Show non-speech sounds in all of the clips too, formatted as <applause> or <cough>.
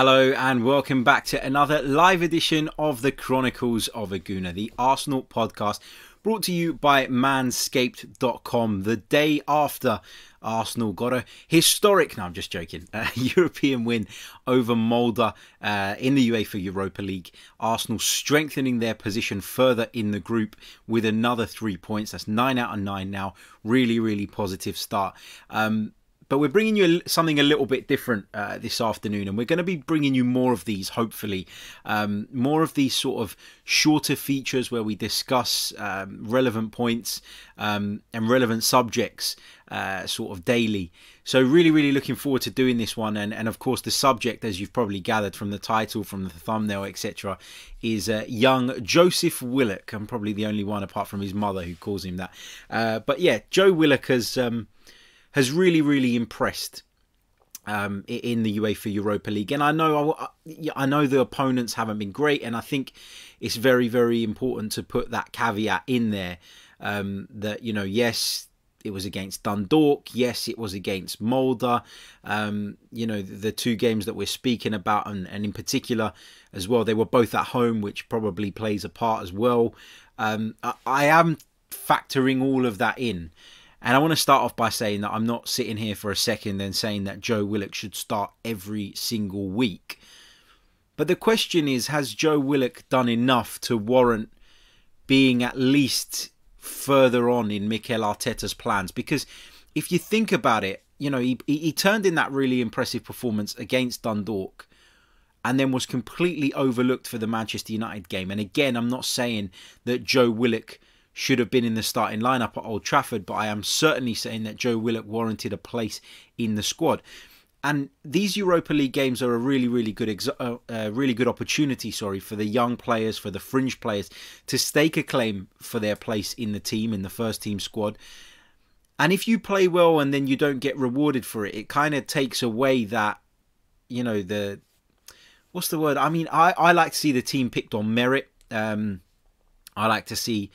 Hello and welcome back to another live edition of the Chronicles of a Gooner, the Arsenal podcast brought to you by manscaped.com the day after Arsenal got a historic, no, I'm just joking, <laughs> uh, European win over Molde uh, in the UEFA Europa League. Arsenal strengthening their position further in the group with another three points. That's nine out of nine now. Really, really positive start. Um, but we're bringing you something a little bit different uh, this afternoon, and we're going to be bringing you more of these, hopefully, um, more of these sort of shorter features where we discuss um, relevant points um, and relevant subjects, uh, sort of daily. So, really, really looking forward to doing this one, and and of course, the subject, as you've probably gathered from the title, from the thumbnail, etc., is uh, young Joseph Willock. I'm probably the only one apart from his mother who calls him that. Uh, but yeah, Joe Willock has. Um, has really, really impressed um, in the UEFA Europa League. And I know I know the opponents haven't been great, and I think it's very, very important to put that caveat in there um, that you know, yes. It was against Dundalk. Yes, it was against Molde. Um, you know, the, the two games that we're speaking about, and, and in particular as well, they were both at home, which probably plays a part as well. Um, I, I am factoring all of that in. And I want to start off by saying that I'm not sitting here for a second and saying that Joe Willock should start every single week. But the question is has Joe Willock done enough to warrant being at least further on in Mikel Arteta's plans? Because if you think about it, you know, he, he turned in that really impressive performance against Dundalk and then was completely overlooked for the Manchester United game. And again, I'm not saying that Joe Willock should have been in the starting lineup at Old Trafford, but I am certainly saying that Joe Willock warranted a place in the squad. And these Europa League games are a really, really good, uh, uh, really good opportunity. Sorry for the young players, for the fringe players, to stake a claim for their place in the team, in the first team squad. And if you play well and then you don't get rewarded for it, it kind of takes away that, you know, the what's the word? I mean, I I like to see the team picked on merit. Um, I like to see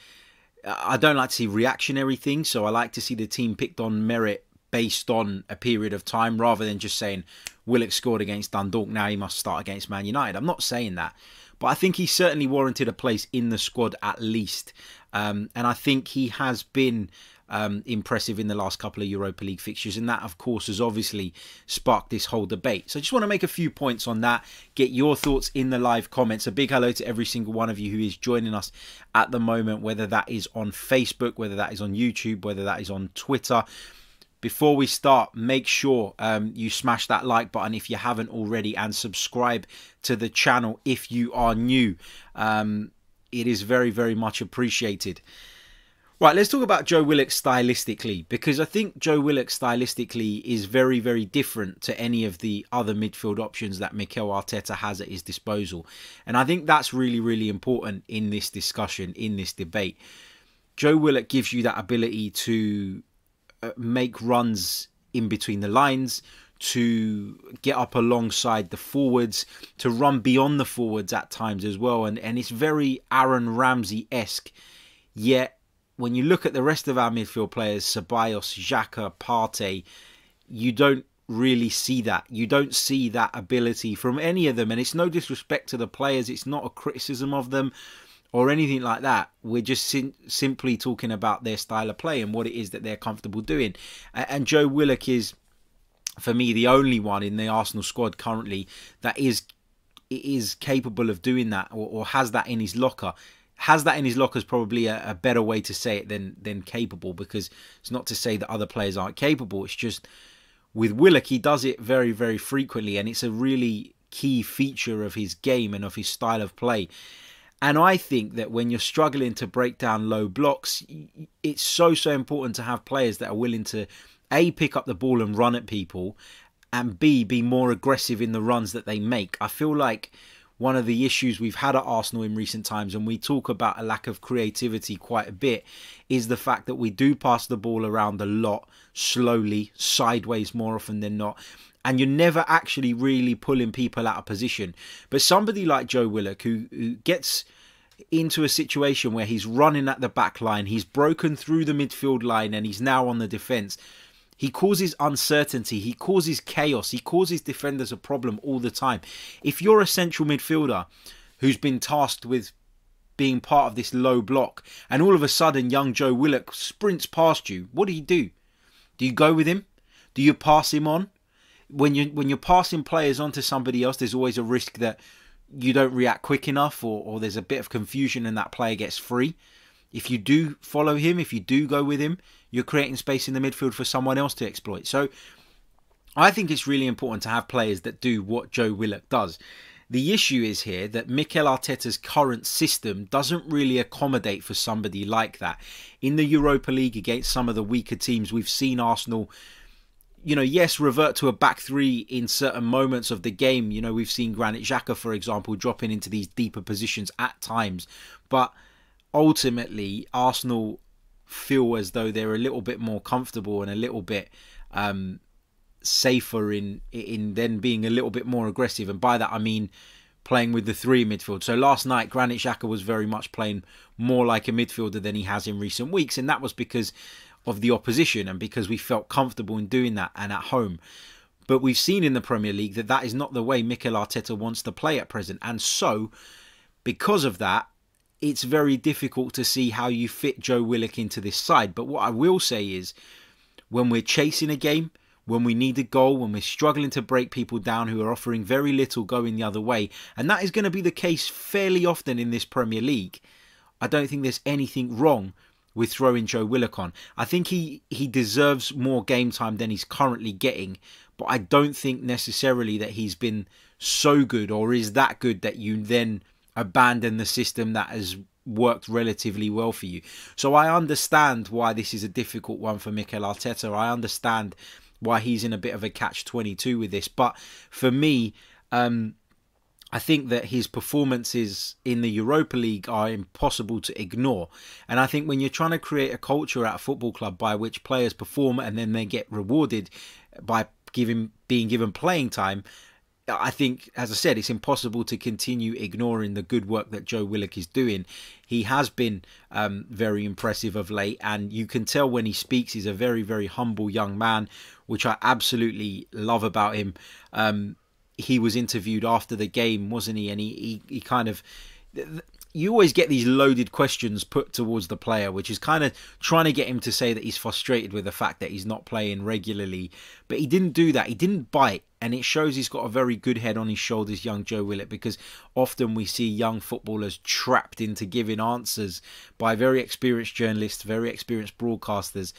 I don't like to see reactionary things, so I like to see the team picked on merit based on a period of time rather than just saying Willock scored against Dundalk, now he must start against Man United. I'm not saying that, but I think he certainly warranted a place in the squad at least. Um, and I think he has been um, impressive in the last couple of Europa League fixtures, and that, of course, has obviously sparked this whole debate. So I just want to make a few points on that, get your thoughts in the live comments. A big hello to every single one of you who is joining us at the moment, whether that is on Facebook, whether that is on YouTube, whether that is on Twitter before we start, make sure um, you smash that like button if you haven't already and subscribe to the channel if you are new. Um, it is very, very much appreciated. Right, let's talk about Joe Willock stylistically because I think Joe Willock stylistically is very, very different to any of the other midfield options that Mikel Arteta has at his disposal. And I think that's really, really important in this discussion, in this debate. Joe Willock gives you that ability to uh, make runs in between the lines, to get up alongside the forwards, to run beyond the forwards at times as well. And, and it's very Aaron Ramsey esque, yet when you look at the rest of our midfield players, Ceballos, Xhaka, Partey, you don't really see that. You don't see that ability from any of them. And it's no disrespect to the players, it's not a criticism of them or anything like that. We're just sim- simply talking about their style of play and what it is that they're comfortable doing. And Joe Willock is, for me, the only one in the Arsenal squad currently that is is capable of doing that or, or has that in his locker has that in his locker is probably a, a, better way to say it than than capable because it's not to say that other players aren't capable. It's just with Willock he does it very very frequently and it's a really key feature of his game and of his style of play. And I think that when you're struggling to break down low blocks, it's so so important to have players that are willing to a pick up the ball and run at people, and b be more aggressive in the runs that they make. I feel like one of the issues we've had at Arsenal in recent times, and we talk about a lack of creativity quite a bit, is the fact that we do pass the ball around a lot, slowly, sideways more often than not. And you're never actually really pulling people out of position. But somebody like Joe Willock, who, who gets into a situation where he's running at the back line, he's broken through the midfield line, and he's now on the defence he causes uncertainty. He causes chaos. He causes defenders a problem all the time. If you're a central midfielder who's been tasked with being part of this low block, and all of a sudden young Joe Willock sprints past you, what do you do? Do you go with him? Do you pass him on? When you when you're passing players on to somebody else, there's always a risk that you don't react quick enough, or, or there's a bit of confusion and that player gets free. If you do follow him, if you do go with him, you're creating space in the midfield for someone else to exploit. So I think it's really important to have players that do what Joe Willock does. The issue is here that Mikel Arteta's current system doesn't really accommodate for somebody like that. In the Europa League against some of the weaker teams, we've seen Arsenal, you know, yes, revert to a back three in certain moments of the game. You know, we've seen Granit Xhaka, for example, dropping into these deeper positions at times. But ultimately, Arsenal feel as though they're a little bit more comfortable and a little bit um, safer in in then being a little bit more aggressive. And by that I mean playing with the three midfield. So last night, Granit Xhaka was very much playing more like a midfielder than he has in recent weeks, and that was because of the opposition and because we felt comfortable in doing that and at home. But we've seen in the Premier League that that is not the way Mikel Arteta wants to play at present, and so because of that, it's very difficult to see how you fit Joe Willock into this side. But what I will say is, when we're chasing a game, when we need a goal, when we're struggling to break people down who are offering very little going the other way, and that is going to be the case fairly often in this Premier League, I don't think there's anything wrong with throwing Joe Willock on. I think he, he deserves more game time than he's currently getting, but I don't think necessarily that he's been so good or is that good that you then abandon the system that has worked relatively well for you. So I understand why this is a difficult one for Mikel Arteta. I understand why he's in a bit of a catch 22 with this. But for me, um, I think that his performances in the Europa League are impossible to ignore. And I think when you're trying to create a culture at a football club by which players perform and then they get rewarded by giving being given playing time, I think, as I said, it's impossible to continue ignoring the good work that Joe Willock is doing. He has been um, very impressive of late, and you can tell when he speaks, he's a very, very humble young man, which I absolutely love about him. Um, he was interviewed after the game, wasn't he? And he, he, he kind of you always get these loaded questions put towards the player, which is kind of trying to get him to say that he's frustrated with the fact that he's not playing regularly. But he didn't do that. He didn't bite. And it shows he's got a very good head on his shoulders, young Joe Willock, because often we see young footballers trapped into giving answers by very experienced journalists, very experienced broadcasters,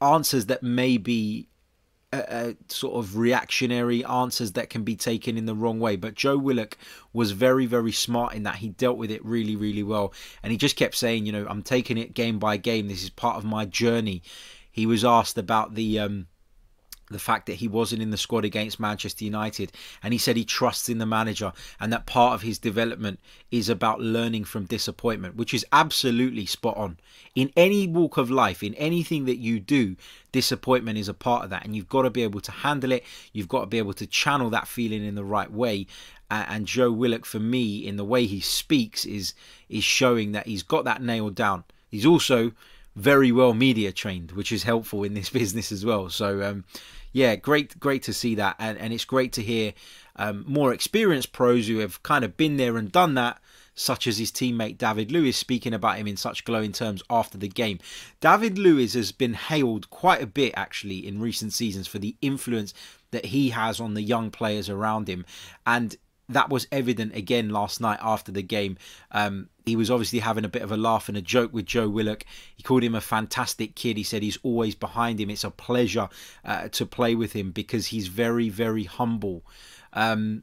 answers that may be uh, sort of reactionary answers that can be taken in the wrong way. But Joe Willock was very, very smart in that he dealt with it really, really well. And he just kept saying, you know, I'm taking it game by game. This is part of my journey. He was asked about the um, the fact that he wasn't in the squad against Manchester United. And he said he trusts in the manager and that part of his development is about learning from disappointment, which is absolutely spot on. In any walk of life, in anything that you do, disappointment is a part of that. And you've got to be able to handle it. You've got to be able to channel that feeling in the right way. And Joe Willock, for me, in the way he speaks, is is showing that he's got that nailed down. He's also very well media trained, which is helpful in this <laughs> business as well. So, um, yeah, great, great to see that, and, and it's great to hear um, more experienced pros who have kind of been there and done that, such as his teammate David Luiz, speaking about him in such glowing terms after the game. David Luiz has been hailed quite a bit actually in recent seasons for the influence that he has on the young players around him, and that was evident again last night after the game. Um, he was obviously having a bit of a laugh and a joke with Joe Willock. He called him a fantastic kid. He said he's always behind him. It's a pleasure uh, to play with him because he's very, very humble. Um,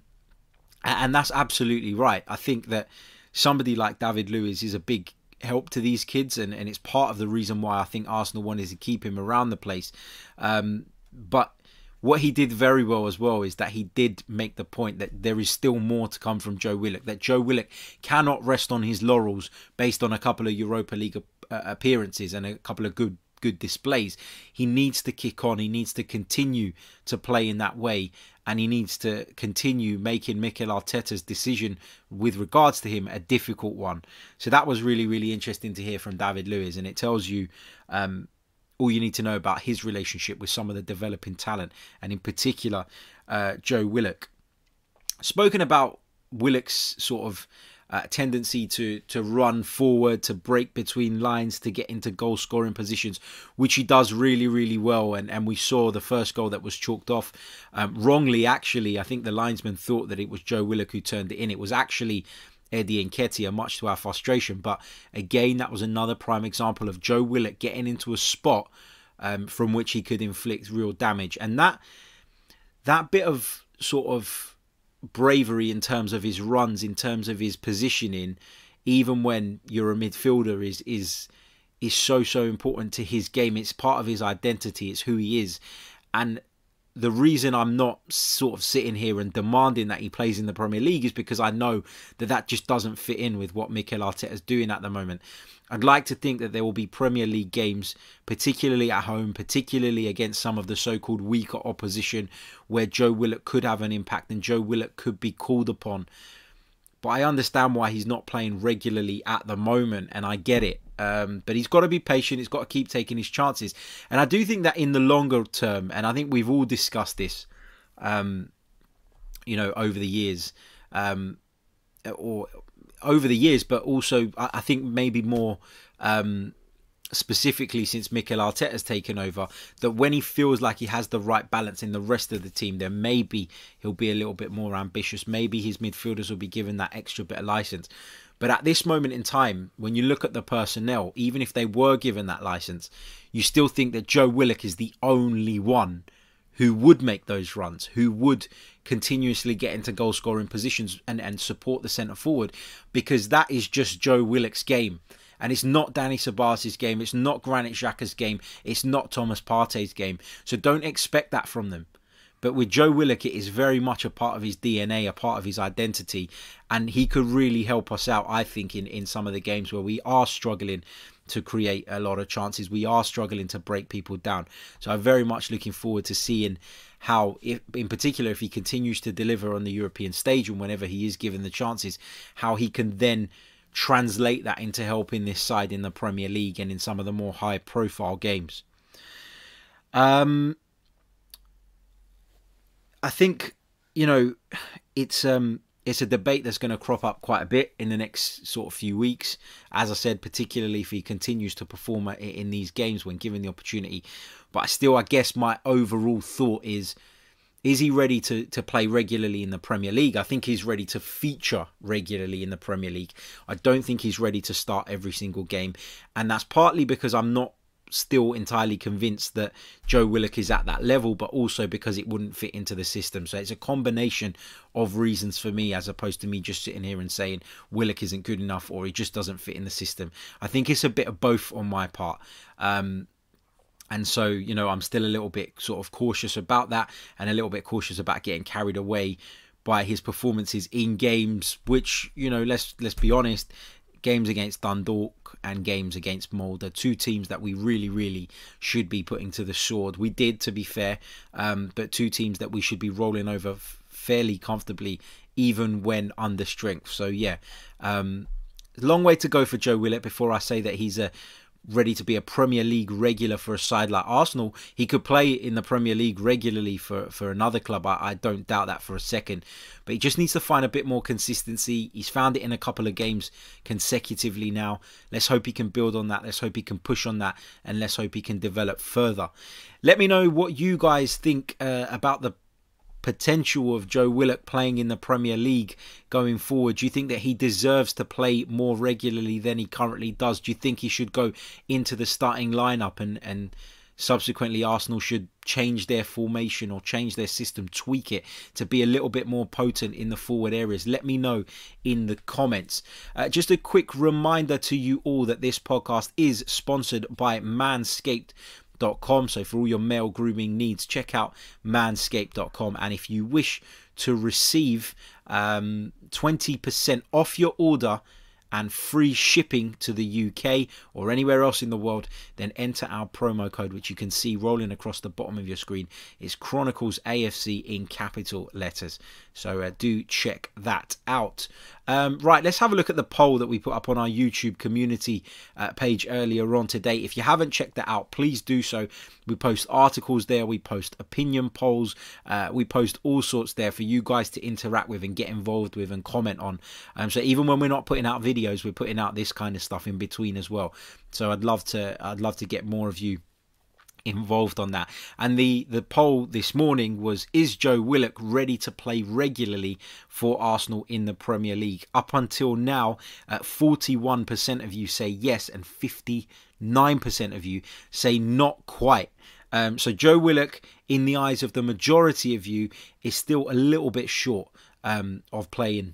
and that's absolutely right. I think that somebody like David Luiz is a big help to these kids, and, and it's part of the reason why I think Arsenal wanted to keep him around the place. Um, but what he did very well as well is that he did make the point that there is still more to come from Joe Willock. That Joe Willock cannot rest on his laurels based on a couple of Europa League uh, appearances and a couple of good good displays. He needs to kick on. He needs to continue to play in that way, and he needs to continue making Mikel Arteta's decision with regards to him a difficult one. So that was really really interesting to hear from David Luiz, and it tells you. Um, all you need to know about his relationship with some of the developing talent, and in particular, uh, Joe Willock. Spoken about Willock's sort of uh, tendency to to run forward, to break between lines, to get into goal scoring positions, which he does really really well. And and we saw the first goal that was chalked off um, wrongly. Actually, I think the linesman thought that it was Joe Willock who turned it in. It was actually Eddie Nketiah, much to our frustration. But again, that was another prime example of Joe Willock getting into a spot um, from which he could inflict real damage, and that that bit of sort of bravery in terms of his runs, in terms of his positioning, even when you're a midfielder, is is is so so important to his game. It's part of his identity. It's who he is, and the reason I'm not sort of sitting here and demanding that he plays in the Premier League is because I know that that just doesn't fit in with what Mikel Arteta is doing at the moment. I'd like to think that there will be Premier League games, particularly at home, particularly against some of the so-called weaker opposition, where Joe Willock could have an impact and Joe Willock could be called upon. But I understand why he's not playing regularly at the moment, and I get it. Um, but he's got to be patient. He's got to keep taking his chances. And I do think that in the longer term, and I think we've all discussed this, um, you know, over the years, um, or over the years, but also I think maybe more um, specifically since Mikel Arteta has taken over, that when he feels like he has the right balance in the rest of the team, then maybe he'll be a little bit more ambitious. Maybe his midfielders will be given that extra bit of license. But at this moment in time, when you look at the personnel, even if they were given that license, you still think that Joe Willock is the only one who would make those runs, who would continuously get into goal scoring positions and, and support the centre forward, because that is just Joe Willock's game. And it's not Dani Ceballos' game, it's not Granit Xhaka's game, it's not Thomas Partey's game. So don't expect that from them. But with Joe Willock, it is very much a part of his DNA, a part of his identity, and he could really help us out, I think, in, in some of the games where we are struggling to create a lot of chances. We are struggling to break people down. So I'm very much looking forward to seeing how, if, in particular, if he continues to deliver on the European stage and whenever he is given the chances, how he can then translate that into helping this side in the Premier League and in some of the more high profile games. Um, I think you know it's um it's a debate that's going to crop up quite a bit in the next sort of few weeks. As I said, particularly if he continues to perform in these games when given the opportunity. But I still, I guess my overall thought is is he ready to, to play regularly in the Premier League? I think he's ready to feature regularly in the Premier League. I don't think he's ready to start every single game. And that's partly because I'm not still entirely convinced that Joe Willock is at that level, but also because it wouldn't fit into the system. So it's a combination of reasons for me, as opposed to me just sitting here and saying Willock isn't good enough or he just doesn't fit in the system. I think it's a bit of both on my part. Um, and so, you know, I'm still a little bit sort of cautious about that and a little bit cautious about getting carried away by his performances in games which you know let's let's be honest games against Dundalk and games against Molde, two teams that we really, really should be putting to the sword. We did, to be fair, um, but two teams that we should be rolling over fairly comfortably, even when under strength. So yeah, um, long way to go for Joe Willock before I say that he's a ready to be a Premier League regular for a side like Arsenal. He could play in the Premier League regularly for, for another club. I, I don't doubt that for a second. But he just needs to find a bit more consistency. He's found it in a couple of games consecutively now. Let's hope he can build on that. Let's hope he can push on that. And let's hope he can develop further. Let me know what you guys think uh, about the potential of Joe Willock playing in the Premier League going forward? Do you think that he deserves to play more regularly than he currently does? Do you think he should go into the starting lineup and and subsequently Arsenal should change their formation or change their system, tweak it to be a little bit more potent in the forward areas? Let me know in the comments. Uh, just a quick reminder to you all that this podcast is sponsored by Manscaped manscaped.com. So for all your male grooming needs, check out manscaped.com. And if you wish to receive um, 20% off your order and free shipping to the UK or anywhere else in the world, then enter our promo code, which you can see rolling across the bottom of your screen. It's Chronicles AFC in capital letters. So uh, do check that out. Um, right, let's have a look at the poll that we put up on our YouTube community uh, page earlier on today. If you haven't checked that out, please do so. We post articles there, we post opinion polls, uh, we post all sorts there for you guys to interact with and get involved with and comment on. Um, so even when we're not putting out videos, we're putting out this kind of stuff in between as well. So I'd love to, I'd love to get more of you involved on that. And the the poll this morning was is Joe Willock ready to play regularly for Arsenal in the Premier League? Up until now, uh, 41% of you say yes and 59% of you say not quite. Um, so Joe Willock, in the eyes of the majority of you, is still a little bit short um, of playing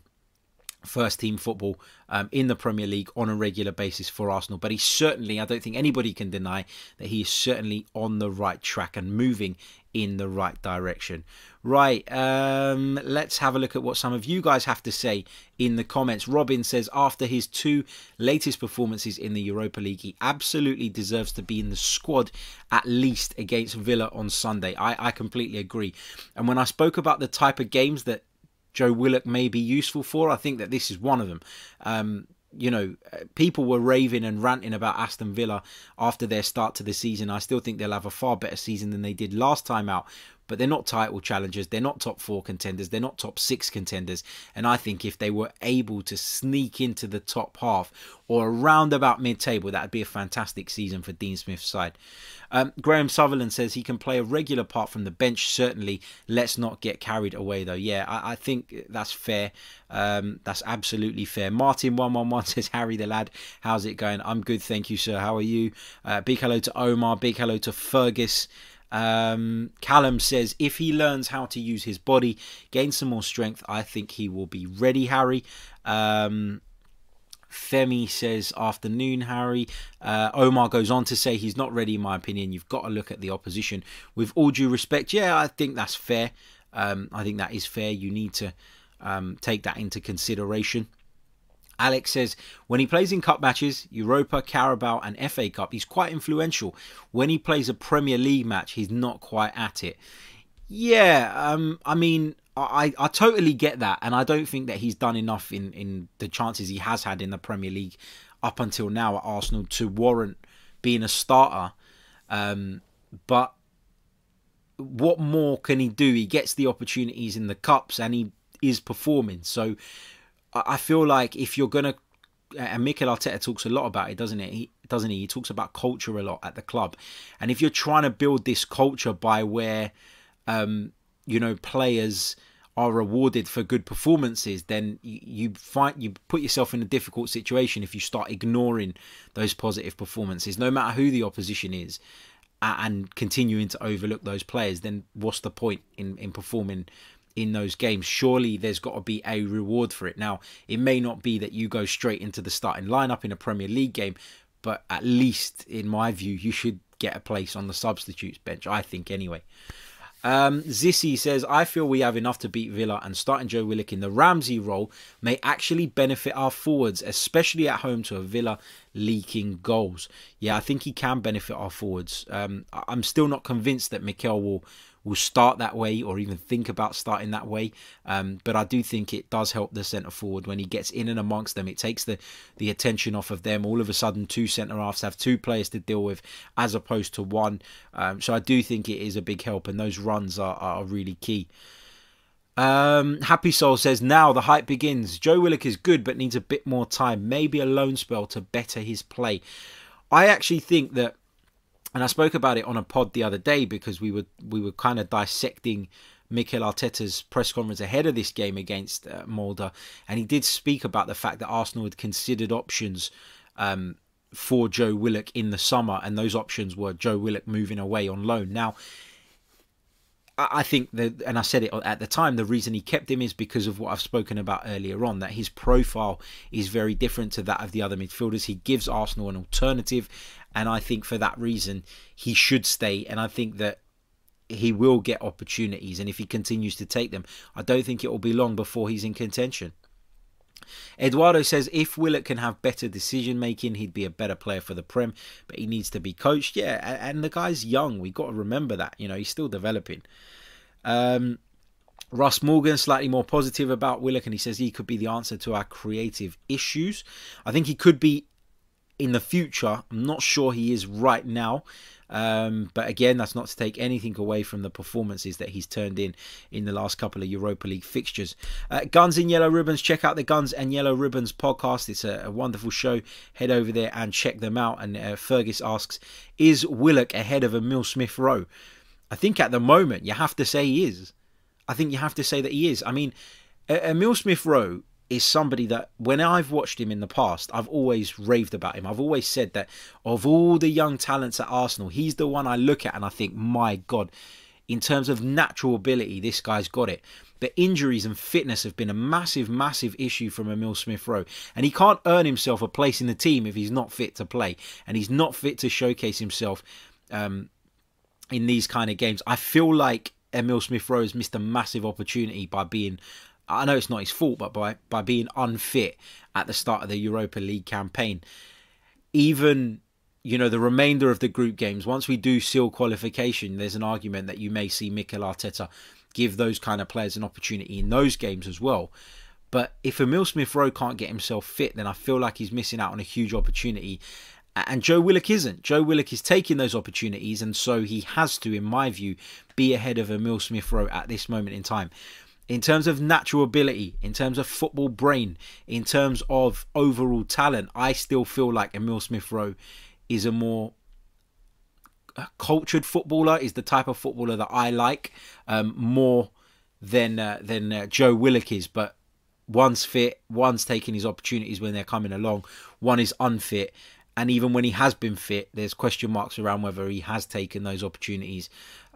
first team football um, in the Premier League on a regular basis for Arsenal. But he certainly, I don't think anybody can deny that he is certainly on the right track and moving in the right direction. Right, um, let's have a look at what some of you guys have to say in the comments. Robin says after his two latest performances in the Europa League, he absolutely deserves to be in the squad at least against Villa on Sunday. I, I completely agree. And when I spoke about the type of games that Joe Willock may be useful for. I think that this is one of them. Um, you know, people were raving and ranting about Aston Villa after their start to the season. I still think they'll have a far better season than they did last time out but they're not title challengers. They're not top four contenders. They're not top six contenders. And I think if they were able to sneak into the top half or around about mid table, that would be a fantastic season for Dean Smith's side. Um, Graham Sutherland says he can play a regular part from the bench, certainly. Let's not get carried away, though. Yeah, I, I think that's fair. Um, that's absolutely fair. Martin111 <laughs> says, Harry the lad, how's it going? I'm good, thank you, sir. How are you? Uh, big hello to Omar. Big hello to Fergus. Um, Callum says if he learns how to use his body, gain some more strength, I think he will be ready, Harry. Um, Femi says, afternoon, Harry. Uh, Omar goes on to say he's not ready, in my opinion. You've got to look at the opposition. With all due respect, yeah, I think that's fair. Um, I think that is fair. You need to um, take that into consideration. Alex says when he plays in cup matches, Europa, Carabao, and FA Cup, he's quite influential. When he plays a Premier League match, he's not quite at it. Yeah, um, I mean, I, I totally get that, and I don't think that he's done enough in, in the chances he has had in the Premier League up until now at Arsenal to warrant being a starter. Um, but what more can he do? He gets the opportunities in the cups, and he is performing. So I feel like if you're gonna and Mikel Arteta talks a lot about it, doesn't it? He doesn't he? He talks about culture a lot at the club, and if you're trying to build this culture by where, um, you know, players are rewarded for good performances, then you, you find you put yourself in a difficult situation if you start ignoring those positive performances, no matter who the opposition is, and continuing to overlook those players. Then what's the point in in performing in those games. Surely there's got to be a reward for it. Now, it may not be that you go straight into the starting lineup in a Premier League game, but at least, in my view, you should get a place on the substitutes bench, I think, anyway. Um, says, I feel we have enough to beat Villa and starting Joe Willock in the Ramsey role may actually benefit our forwards, especially at home to a Villa leaking goals. Yeah, I think he can benefit our forwards. Um, I'm still not convinced that Mikel will will start that way or even think about starting that way. Um, but I do think it does help the centre forward when he gets in and amongst them. It takes the, the attention off of them. All of a sudden, two centre halves have two players to deal with as opposed to one. Um, so I do think it is a big help, and those runs are, are really key. Um, Happy Soul says now the hype begins. Joe Willock is good but needs a bit more time, maybe a loan spell to better his play. I actually think that and I spoke about it on a pod the other day because we were we were kind of dissecting Mikel Arteta's press conference ahead of this game against uh, Molde, and he did speak about the fact that Arsenal had considered options um, for Joe Willock in the summer, and those options were Joe Willock moving away on loan. Now, I think that, and I said it at the time, the reason he kept him is because of what I've spoken about earlier on, that his profile is very different to that of the other midfielders. He gives Arsenal an alternative, And I think for that reason, he should stay. And I think that he will get opportunities. And if he continues to take them, I don't think it will be long before he's in contention. Eduardo says if Willock can have better decision making, he'd be a better player for the Prem, but he needs to be coached. Yeah, and the guy's young. We've got to remember that. You know, he's still developing. Um, Russ Morgan, slightly more positive about Willock, and he says he could be the answer to our creative issues. I think he could be in the future. I'm not sure he is right now. Um, but again, that's not to take anything away from the performances that he's turned in in the last couple of Europa League fixtures. Uh, Guns and Yellow Ribbons, check out the Guns and Yellow Ribbons podcast. It's a, a wonderful show. Head over there and check them out. And uh, Fergus asks, is Willock ahead of Emil Smith Rowe? I think at the moment you have to say he is. I think you have to say that he is. I mean, Emil Smith Rowe is somebody that when I've watched him in the past, I've always raved about him. I've always said that of all the young talents at Arsenal, he's the one I look at and I think, my God, in terms of natural ability, this guy's got it. But injuries and fitness have been a massive, massive issue from Emil Smith Rowe. And he can't earn himself a place in the team if he's not fit to play. And he's not fit to showcase himself um, in these kind of games. I feel like Emil Smith Rowe has missed a massive opportunity by being I know it's not his fault, but by by being unfit at the start of the Europa League campaign, even you know the remainder of the group games. Once we do seal qualification, there's an argument that you may see Mikel Arteta give those kind of players an opportunity in those games as well. But if Emil Smith Rowe can't get himself fit, then I feel like he's missing out on a huge opportunity. And Joe Willock isn't. Joe Willock is taking those opportunities, and so he has to, in my view, be ahead of Emil Smith Rowe at this moment in time in terms of natural ability, in terms of football brain, in terms of overall talent, I still feel like Emil Smith Rowe is a more cultured footballer, is the type of footballer that I like um, more than uh, than uh, Joe Willock is. But one's fit, one's taking his opportunities when they're coming along, one is unfit. And even when he has been fit, there's question marks around whether he has taken those opportunities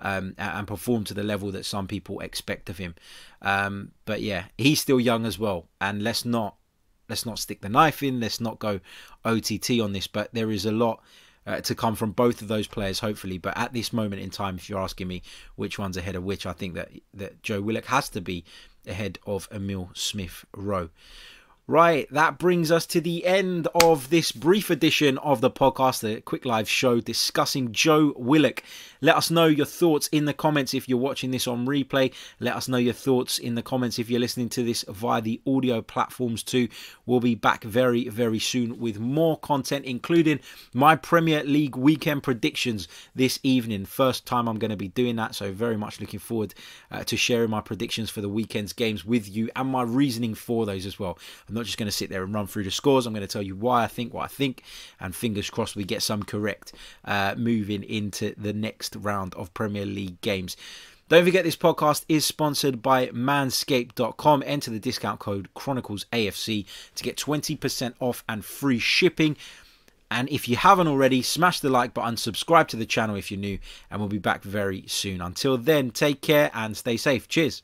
um, and perform to the level that some people expect of him. Um, but yeah, he's still young as well, and let's not let's not stick the knife in. Let's not go OTT on this. But there is a lot uh, to come from both of those players, hopefully. But at this moment in time, if you're asking me which one's ahead of which, I think that that Joe Willock has to be ahead of Emil Smith Rowe. Right, that brings us to the end of this brief edition of the podcast, the quick live show discussing Joe Willock. Let us know your thoughts in the comments if you're watching this on replay. Let us know your thoughts in the comments if you're listening to this via the audio platforms too. We'll be back very, very soon with more content, including my Premier League weekend predictions this evening. First time I'm going to be doing that, so very much looking forward uh, to sharing my predictions for the weekend's games with you and my reasoning for those as well. Not just going to sit there and run through the scores. I'm going to tell you why I think what I think, and fingers crossed we get some correct uh, moving into the next round of Premier League games. Don't forget this podcast is sponsored by manscaped.com. Enter the discount code Chronicles AFC to get 20% off and free shipping. And if you haven't already, smash the like button, subscribe to the channel if you're new, and we'll be back very soon. Until then, take care and stay safe. Cheers.